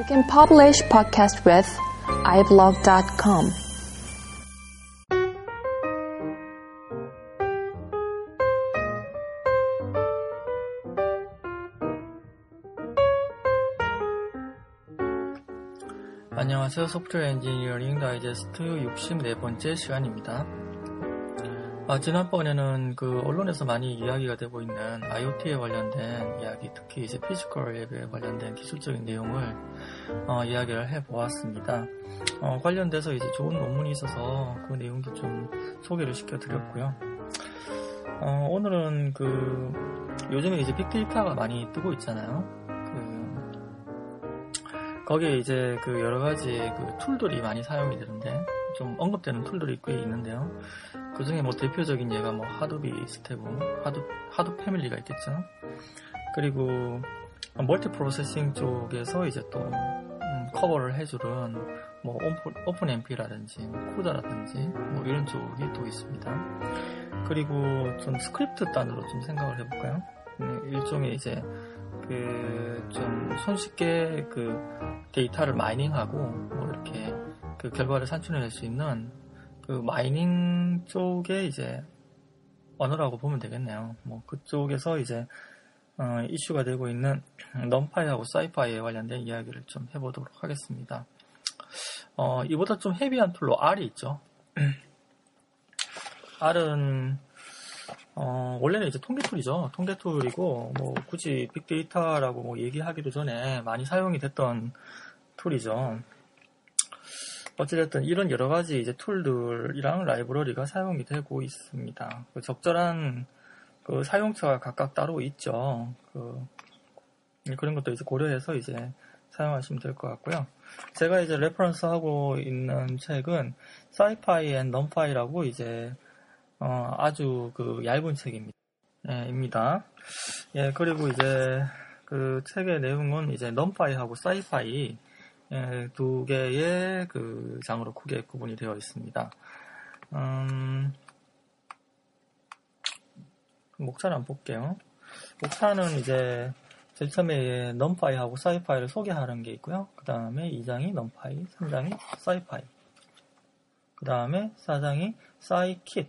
You can publish podcast with iblog.com. 안녕하세요. 소프트웨어 엔지니어링 다이제스트 64번째 시간입니다. 아, 지난번에는 그 언론에서 많이 이야기가 되고 있는 IoT에 관련된 이야기, 특히 이제 physical web에 관련된 기술적인 내용을 어, 이야기를 해보았습니다. 어, 관련돼서 이제 좋은 논문이 있어서 그 내용도 좀 소개를 시켜드렸고요. 어, 오늘은 그 요즘에 이제 빅데이터가 많이 뜨고 있잖아요. 그 거기에 이제 그 여러 가지 그 툴들이 많이 사용이 되는데 좀 언급되는 툴들이 꽤 있는데요. 그 중에 뭐 대표적인 예가 뭐 하두비 스테브, 하두, 하두 패밀리가 있겠죠. 그리고 multi processing 쪽에서 이제 또 음, 커버를 해주는 뭐 OpenMP라든지 CUDA라든지 뭐 이런 쪽이 또 있습니다. 그리고 좀 스크립트 단으로 좀 생각을 해볼까요? 음, 일종의 이제 그 좀 손쉽게 그 데이터를 mining하고 뭐 이렇게 그 결과를 산출해낼 수 있는 그 mining 쪽에 이제 언어라고 보면 되겠네요. 뭐 그쪽에서 이제 어, 이슈가 되고 있는 NumPy하고 SciPy에 관련된 이야기를 좀 해보도록 하겠습니다. 어, 이보다 좀 heavy한 tool로 R이 있죠. R은 어, 원래는 이제 통계 tool이죠. 통계 tool이고 뭐 굳이 빅데이터라고 뭐 얘기하기도 전에 많이 사용이 됐던 tool이죠. 어찌됐든 이런 여러 가지 이제 tool들이랑 라이브러리가 사용이 되고 있습니다. 그 적절한 그 사용처가 각각 따로 있죠. 그 그런 것도 이제 고려해서 이제 사용하시면 될 것 같고요. 제가 이제 reference 하고 있는 책은 SciPy and NumPy라고 이제 어, 아주 그 얇은 책입니다. 예, 입니다. 예, 그리고 이제 그 책의 내용은 이제 NumPy하고 SciPy 예, 두 개의 그 장으로 크게 구분이 되어 있습니다. 음, 목차를 한번 볼게요. 목차는 이제 제일 처음에 넘파이하고 사이파이를 소개하는 게 있고요. 그 다음에 2장이 넘파이, 3장이 사이파이. 그 다음에 4장이 사이킷,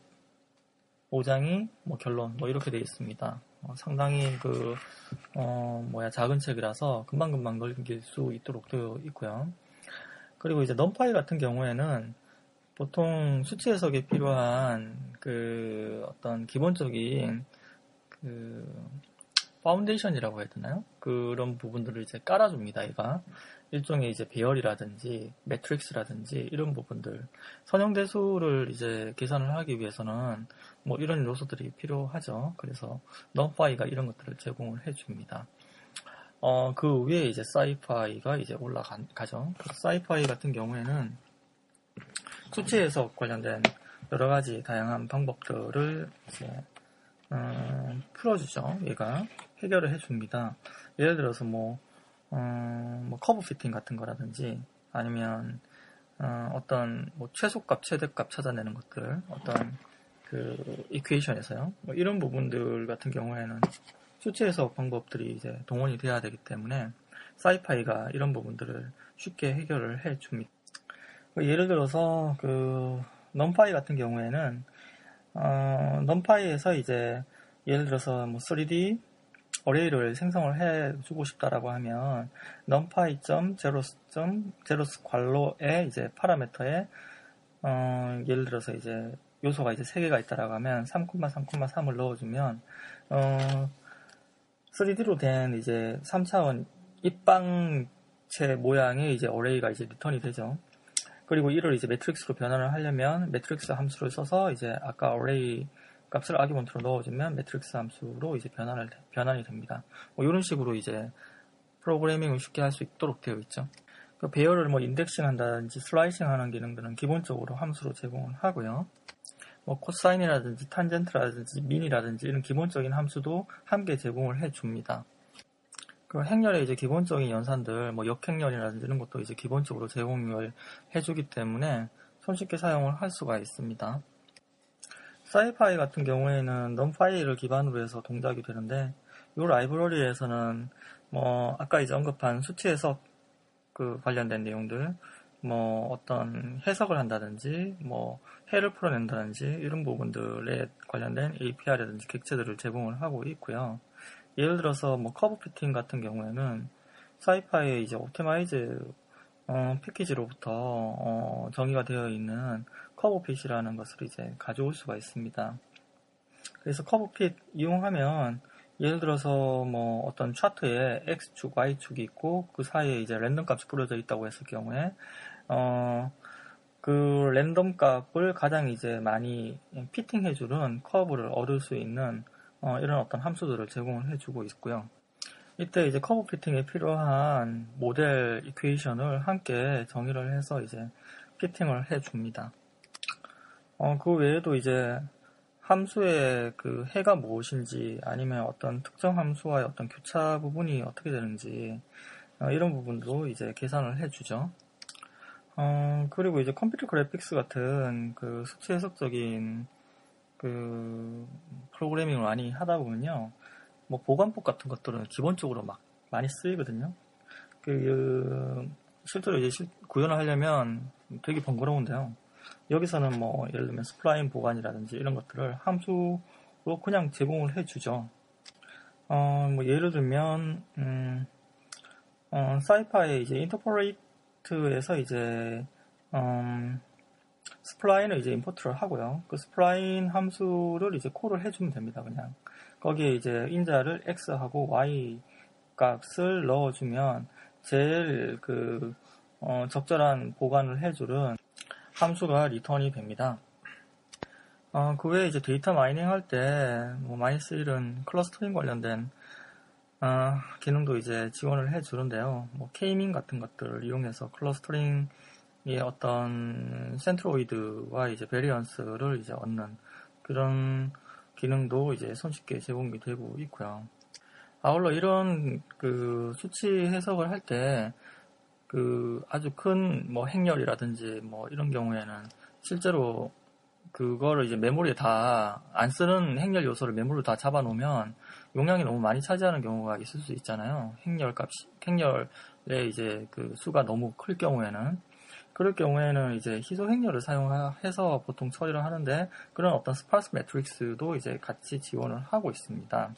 5장이 뭐 결론, 뭐 이렇게 되어 있습니다. 어, 상당히 그, 어, 뭐야, 작은 책이라서 금방금방 넘길 수 있도록 되어 있고요. 그리고 이제 NumPy 같은 경우에는 보통 수치 해석에 필요한 그 어떤 기본적인 그 파운데이션이라고 해야 되나요? 그런 부분들을 이제 깔아줍니다, 얘가. 일종의 이제 배열이라든지 매트릭스라든지 이런 부분들 선형대수를 이제 계산을 하기 위해서는 뭐 이런 요소들이 필요하죠. 그래서 NumPy가 이런 것들을 제공을 해줍니다. 어, 그 위에 이제 SciPy가 이제 올라가죠. SciPy 같은 경우에는 수치 해석 관련된 여러 가지 다양한 방법들을 이제 음, 풀어주죠. 얘가 해결을 해줍니다. 예를 들어서 뭐 어, 뭐 curve fitting 같은 거라든지 아니면 어, 떤 뭐 최소값, 최대값 찾아내는 것들, 어떤 그 이퀘이션에서요. 뭐 이런 부분들 같은 경우에는 수치 해석 방법들이 이제 동원이 돼야 되기 때문에 사이파이가 이런 부분들을 쉽게 해결을 해 줍니다. 뭐 예를 들어서 그 넘파이 같은 경우에는 어, 넘파이에서 이제 예를 들어서 뭐 3D 어레이를 생성을 해 주고 싶다라고 하면 numpy.zeros 제로스 괄호에 이제 파라미터에 어, 예를 들어서 이제 요소가 이제 3개가 있다라고 하면 3,3,3을 넣어주면 어, 3D로 된 이제 3차원 입방체 모양의 이제 array가 이제 return이 되죠. 그리고 이를 이제 매트릭스로 변환을 하려면 매트릭스 함수를 써서 이제 아까 array 값을 argument로 넣어주면 매트릭스 함수로 이제 변환을, 변환이 됩니다. 뭐 이런 식으로 이제 프로그래밍을 쉽게 할 수 있도록 되어 있죠. 그 배열을 뭐 indexing 한다든지 slicing 하는 기능들은 기본적으로 함수로 제공을 하고요. 뭐 코사인이라든지 탄젠트라든지 mean이라든지 이런 기본적인 함수도 함께 제공을 해 줍니다. 그 행렬의 이제 기본적인 연산들, 뭐 역행렬이라든지 이런 것도 이제 기본적으로 제공을 해주기 때문에 손쉽게 사용을 할 수가 있습니다. SciPy 같은 경우에는 NumPy를 기반으로 해서 동작이 되는데 이 라이브러리에서는 뭐 아까 이제 언급한 수치 해석 그그 관련된 내용들, 뭐 어떤 해석을 한다든지, 뭐 해를 풀어낸다든지 이런 부분들에 관련된 API라든지 객체들을 제공을 하고 있고요. 예를 들어서 뭐 curve fitting 같은 경우에는 SciPy의 이제 optimize 어, 패키지로부터 어, 정의가 되어 있는 curve fit이라는 것을 이제 가져올 수가 있습니다. 그래서 curve fit 이용하면 예를 들어서 뭐 어떤 차트에 x축, y축이 있고 그 사이에 이제 랜덤 값이 뿌려져 있다고 했을 경우에 어, 그 랜덤 값을 가장 이제 많이 fitting해주는 커브를 얻을 수 있는 어, 이런 어떤 함수들을 제공을 해주고 있고요. 이때 이제 curve fitting에 필요한 model equation을 함께 정의를 해서 이제 fitting을 해줍니다. 어, 그 외에도 이제 함수의 그 해가 무엇인지 아니면 어떤 특정 함수와의 어떤 교차 부분이 어떻게 되는지 어, 이런 부분도 이제 계산을 해주죠. 어, 그리고 이제 컴퓨터 그래픽스 같은 그 수치 해석적인 그 프로그래밍을 많이 하다 보면요. 뭐 보간법 같은 것들은 기본적으로 막 많이 쓰이거든요. 그 실제로 이제 실, 구현을 하려면 되게 번거로운데요. 여기서는 뭐 예를 들면 spline 보간이라든지 이런 것들을 함수로 그냥 제공을 해주죠. 어, 뭐 예를 들면 음, 어, SciPy의 이제 interpolate에서 이제 음, spline을 이제 import를 하고요. 그 spline 함수를 이제 call을 해주면 됩니다. 그냥 거기에 이제 인자를 x하고 y 값을 넣어주면 제일 그 어, 적절한 보간을 해주는 함수가 return이 됩니다. 어, 그 외에 이제 데이터 마이닝 할 때 뭐 많이 쓰이는 clustering 관련된 어, 기능도 이제 지원을 해주는데요. 뭐 k-means 같은 것들을 이용해서 clustering의 어떤 centroid와 이제 variance를 이제 얻는 그런 기능도 이제 손쉽게 제공이 되고 있고요. 아울러 이런 그 수치 해석을 할 때 그 아주 큰 뭐 행렬이라든지 뭐 이런 경우에는 실제로 그거를 이제 메모리에 다 안 쓰는 행렬 요소를 메모리로 다 잡아놓으면 용량이 너무 많이 차지하는 경우가 있을 수 있잖아요. 행렬 값, 행렬의 이제 그 수가 너무 클 경우에는 그럴 경우에는 이제 희소 행렬을 사용해서 보통 처리를 하는데 그런 어떤 sparse matrix도 이제 같이 지원을 하고 있습니다.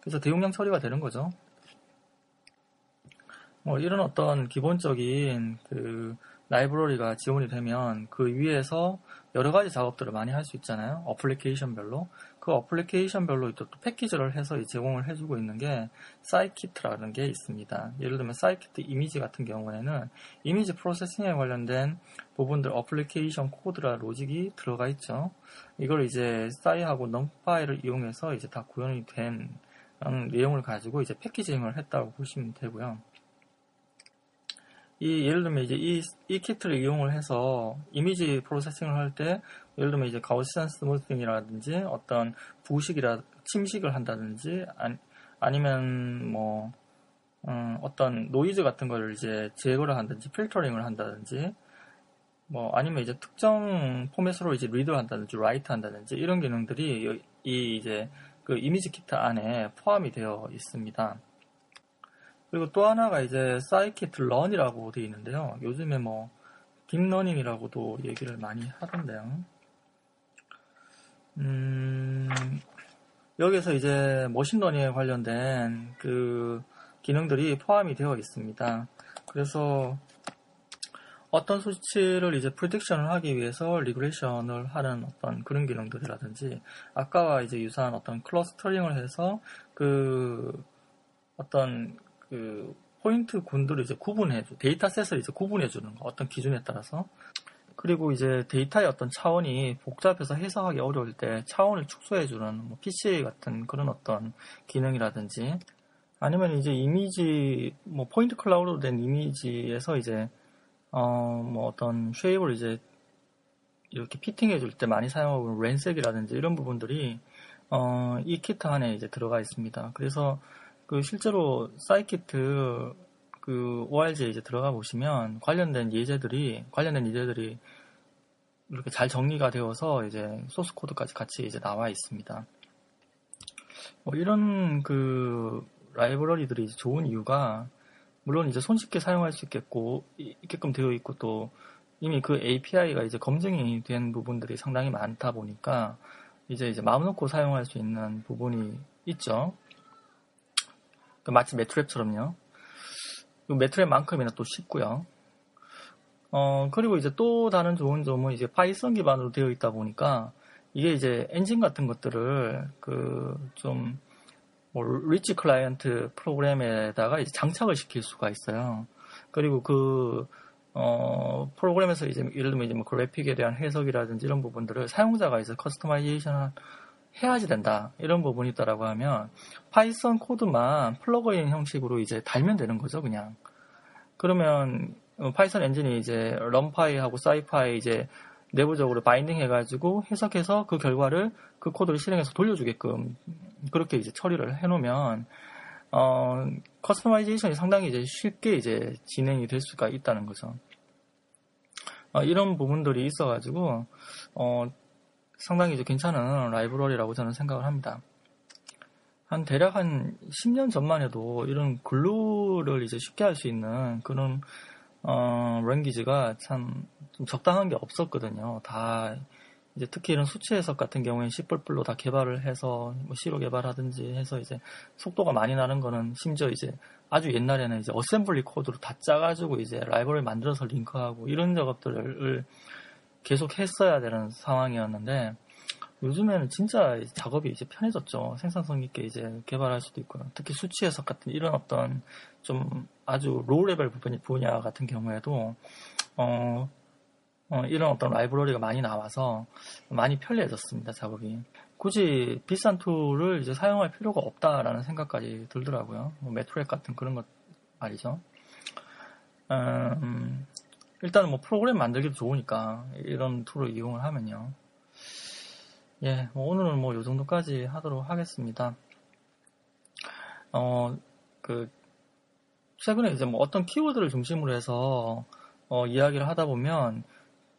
그래서 대용량 처리가 되는 거죠. 뭐 이런 어떤 기본적인 그 라이브러리가 지원이 되면 그 위에서 여러 가지 작업들을 많이 할 수 있잖아요. application별로. 그 application별로 또, 또 패키지를 해서 제공을 해주고 있는 게 scikit이라는 게 있습니다. 예를 들면 scikit-image 같은 경우에는 image processing에 관련된 부분들 어플리케이션 코드라 로직이 들어가 있죠. 이걸 이제 SciPy하고 NumPy를 이용해서 이제 다 구현이 된 내용을 가지고 이제 packaging을 했다고 보시면 되고요. 이 예를 들면 이제 이, 이 키트를 이용을 해서 image processing을 할 때 예를 들면 이제 Gaussian smoothing이라든지 어떤 부식이라 침식을 한다든지 아니면 뭐 음, 어떤 노이즈 같은 거를 이제 제거를 한다든지 필터링을 한다든지 뭐 아니면 이제 특정 포맷으로 이제 read를 한다든지 write 한다든지 이런 기능들이 이 이제 그 이미지 키트 안에 포함이 되어 있습니다. 그리고 또 하나가 이제 scikit-learn이라고 되어 있는데요. 요즘에 뭐 딥러닝이라고도 얘기를 많이 하던데요. 음, 여기서 이제 머신러닝에 관련된 그 기능들이 포함이 되어 있습니다. 그래서 어떤 수치를 이제 prediction을 하기 위해서 regression을 하는 어떤 그런 기능들이라든지 아까와 이제 유사한 어떤 clustering을 해서 그 어떤 그 포인트 군들을 이제 구분해줘 dataset을 이제 구분해주는 거 어떤 기준에 따라서 그리고 이제 데이터의 어떤 차원이 복잡해서 해석하기 어려울 때 차원을 축소해주는 뭐 PCA 같은 그런 어떤 기능이라든지 아니면 이제 이미지 뭐 point cloud로 된 이미지에서 이제 어 뭐 어떤 shape을 이제 이렇게 피팅해 줄 때 많이 사용하고 렌색이라든지 이런 부분들이 어 이 키트 안에 이제 들어가 있습니다. 그래서 그 실제로 사이키트 그 ORG에 이제 들어가 보시면 관련된 예제들이 관련된 예제들이 이렇게 잘 정리가 되어서 이제 소스 코드까지 같이 이제 나와 있습니다. 뭐 이런 그 라이브러리들이 좋은 이유가 물론 이제 손쉽게 사용할 수 있겠고 있게끔 되어 있고 또 이미 그 API가 이제 검증이 된 부분들이 상당히 많다 보니까 이제 이제 마음 놓고 사용할 수 있는 부분이 있죠. 그 마치 MATLAB처럼요. MATLAB만큼이나 또 쉽고요. 어, 그리고 이제 또 다른 좋은 점은 이제 Python 기반으로 되어 있다 보니까 이게 이제 엔진 같은 것들을 그 좀 뭐 rich client 프로그램에다가 이제 장착을 시킬 수가 있어요. 그리고 그 어, 프로그램에서 이제 예를 들면 이제 뭐 그래픽에 대한 해석이라든지 이런 부분들을 사용자가 이제 customization 해야지 된다. 이런 부분이 있다라고 하면 Python 코드만 플러그인 형식으로 이제 달면 되는 거죠, 그냥. 그러면 Python 엔진이 이제 NumPy하고 SciPy 이제 내부적으로 binding 해가지고 해석해서 그 결과를 그 코드를 실행해서 돌려주게끔 그렇게 이제 처리를 해놓으면 어, customization이 상당히 이제 쉽게 이제 진행이 될 수가 있다는 거죠. 어, 이런 부분들이 있어가지고 어, 상당히 이제 괜찮은 라이브러리라고 저는 생각을 합니다. 한 대략 한 10년 전만 해도 이런 glue를 이제 쉽게 할 수 있는 그런 어, language가 참 좀 적당한 게 없었거든요. 다 이제 특히 이런 수치 해석 같은 경우에는 C++ 로 다 개발을 해서 뭐 C로 개발하든지 해서 이제 속도가 많이 나는 거는 심지어 이제 아주 옛날에는 이제 어셈블리 코드로 다 짜가지고 이제 라이브러리 만들어서 링크하고 이런 작업들을 계속 했어야 되는 상황이었는데 요즘에는 진짜 작업이 이제 편해졌죠. 생산성 있게 이제 개발할 수도 있고요. 특히 수치 해석 같은 이런 어떤 좀 아주 low level 분야 같은 경우에도 어 어, 이런 어떤 라이브러리가 많이 나와서 많이 편리해졌습니다, 작업이. 굳이 비싼 tool을 이제 사용할 필요가 없다라는 생각까지 들더라고요. 뭐 MATLAB 같은 그런 것 말이죠. 음, 일단은 뭐 프로그램 만들기도 좋으니까 이런 tool을 이용을 하면요. 예, 뭐 오늘은 뭐 요 정도까지 하도록 하겠습니다. 어, 그, 최근에 이제 뭐 어떤 키워드를 중심으로 해서 어, 이야기를 하다 보면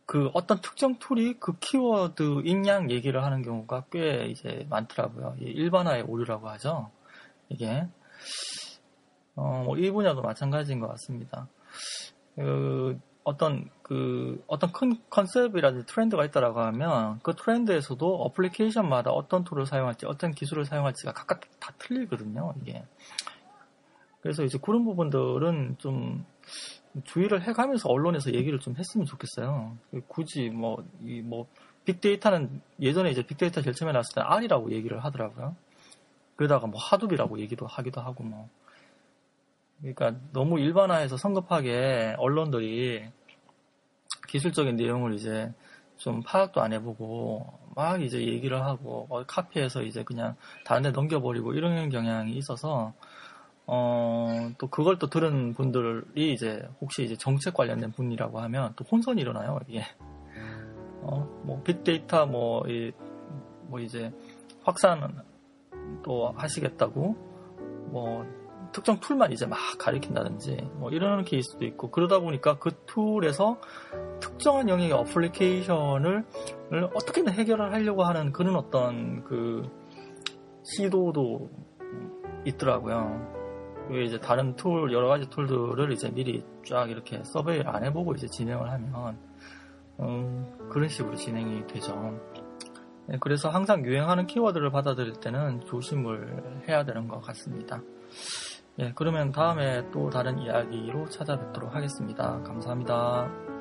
그 어떤 특정 tool이 그 키워드인 양 얘기를 하는 경우가 꽤 이제 많더라고요. 일반화의 오류라고 하죠. 이게 어, 뭐 이 분야도 마찬가지인 것 같습니다. 그 어떤 그 어떤 큰 concept이라든지 트렌드가 있다라고 하면 그 트렌드에서도 application마다 어떤 tool을 사용할지 어떤 기술을 사용할지가 각각 다 틀리거든요. 이게 그래서 이제 그런 부분들은 좀 주의를 해가면서 언론에서 얘기를 좀 했으면 좋겠어요. 굳이 뭐, 이 뭐, 빅데이터는 예전에 이제 빅데이터 처음에 나왔을 때는 R이라고 얘기를 하더라고요. 그러다가 뭐 하둡이라고 얘기도 하기도 하고 뭐. 그러니까 너무 일반화해서 성급하게 언론들이 기술적인 내용을 이제 좀 파악도 안 해보고 막 이제 얘기를 하고 카피해서 이제 그냥 다른 데 넘겨버리고 이런 경향이 있어서 어, 또 그걸 또 들은 분들이 이제 혹시 이제 정책 관련된 분이라고 하면 또 혼선이 일어나요, 이게. 어, 뭐 빅데이터 뭐, 이, 뭐 이제 확산은 또 하시겠다고 뭐 특정 툴만 이제 막 가리킨다든지 뭐 이런 케이스도 있고 그러다 보니까 그 툴에서 특정한 영역의 어플리케이션을 어떻게든 해결을 하려고 하는 그런 어떤 그 시도도 있더라고요. 이제 다른 툴, 여러 가지 툴들을 이제 미리 쫙 이렇게 서베이를 안 해보고 이제 진행을 하면, 음, 그런 식으로 진행이 되죠. 네, 그래서 항상 유행하는 키워드를 받아들일 때는 조심을 해야 되는 것 같습니다. 예, 그러면 다음에 또 다른 이야기로 찾아뵙도록 하겠습니다. 감사합니다.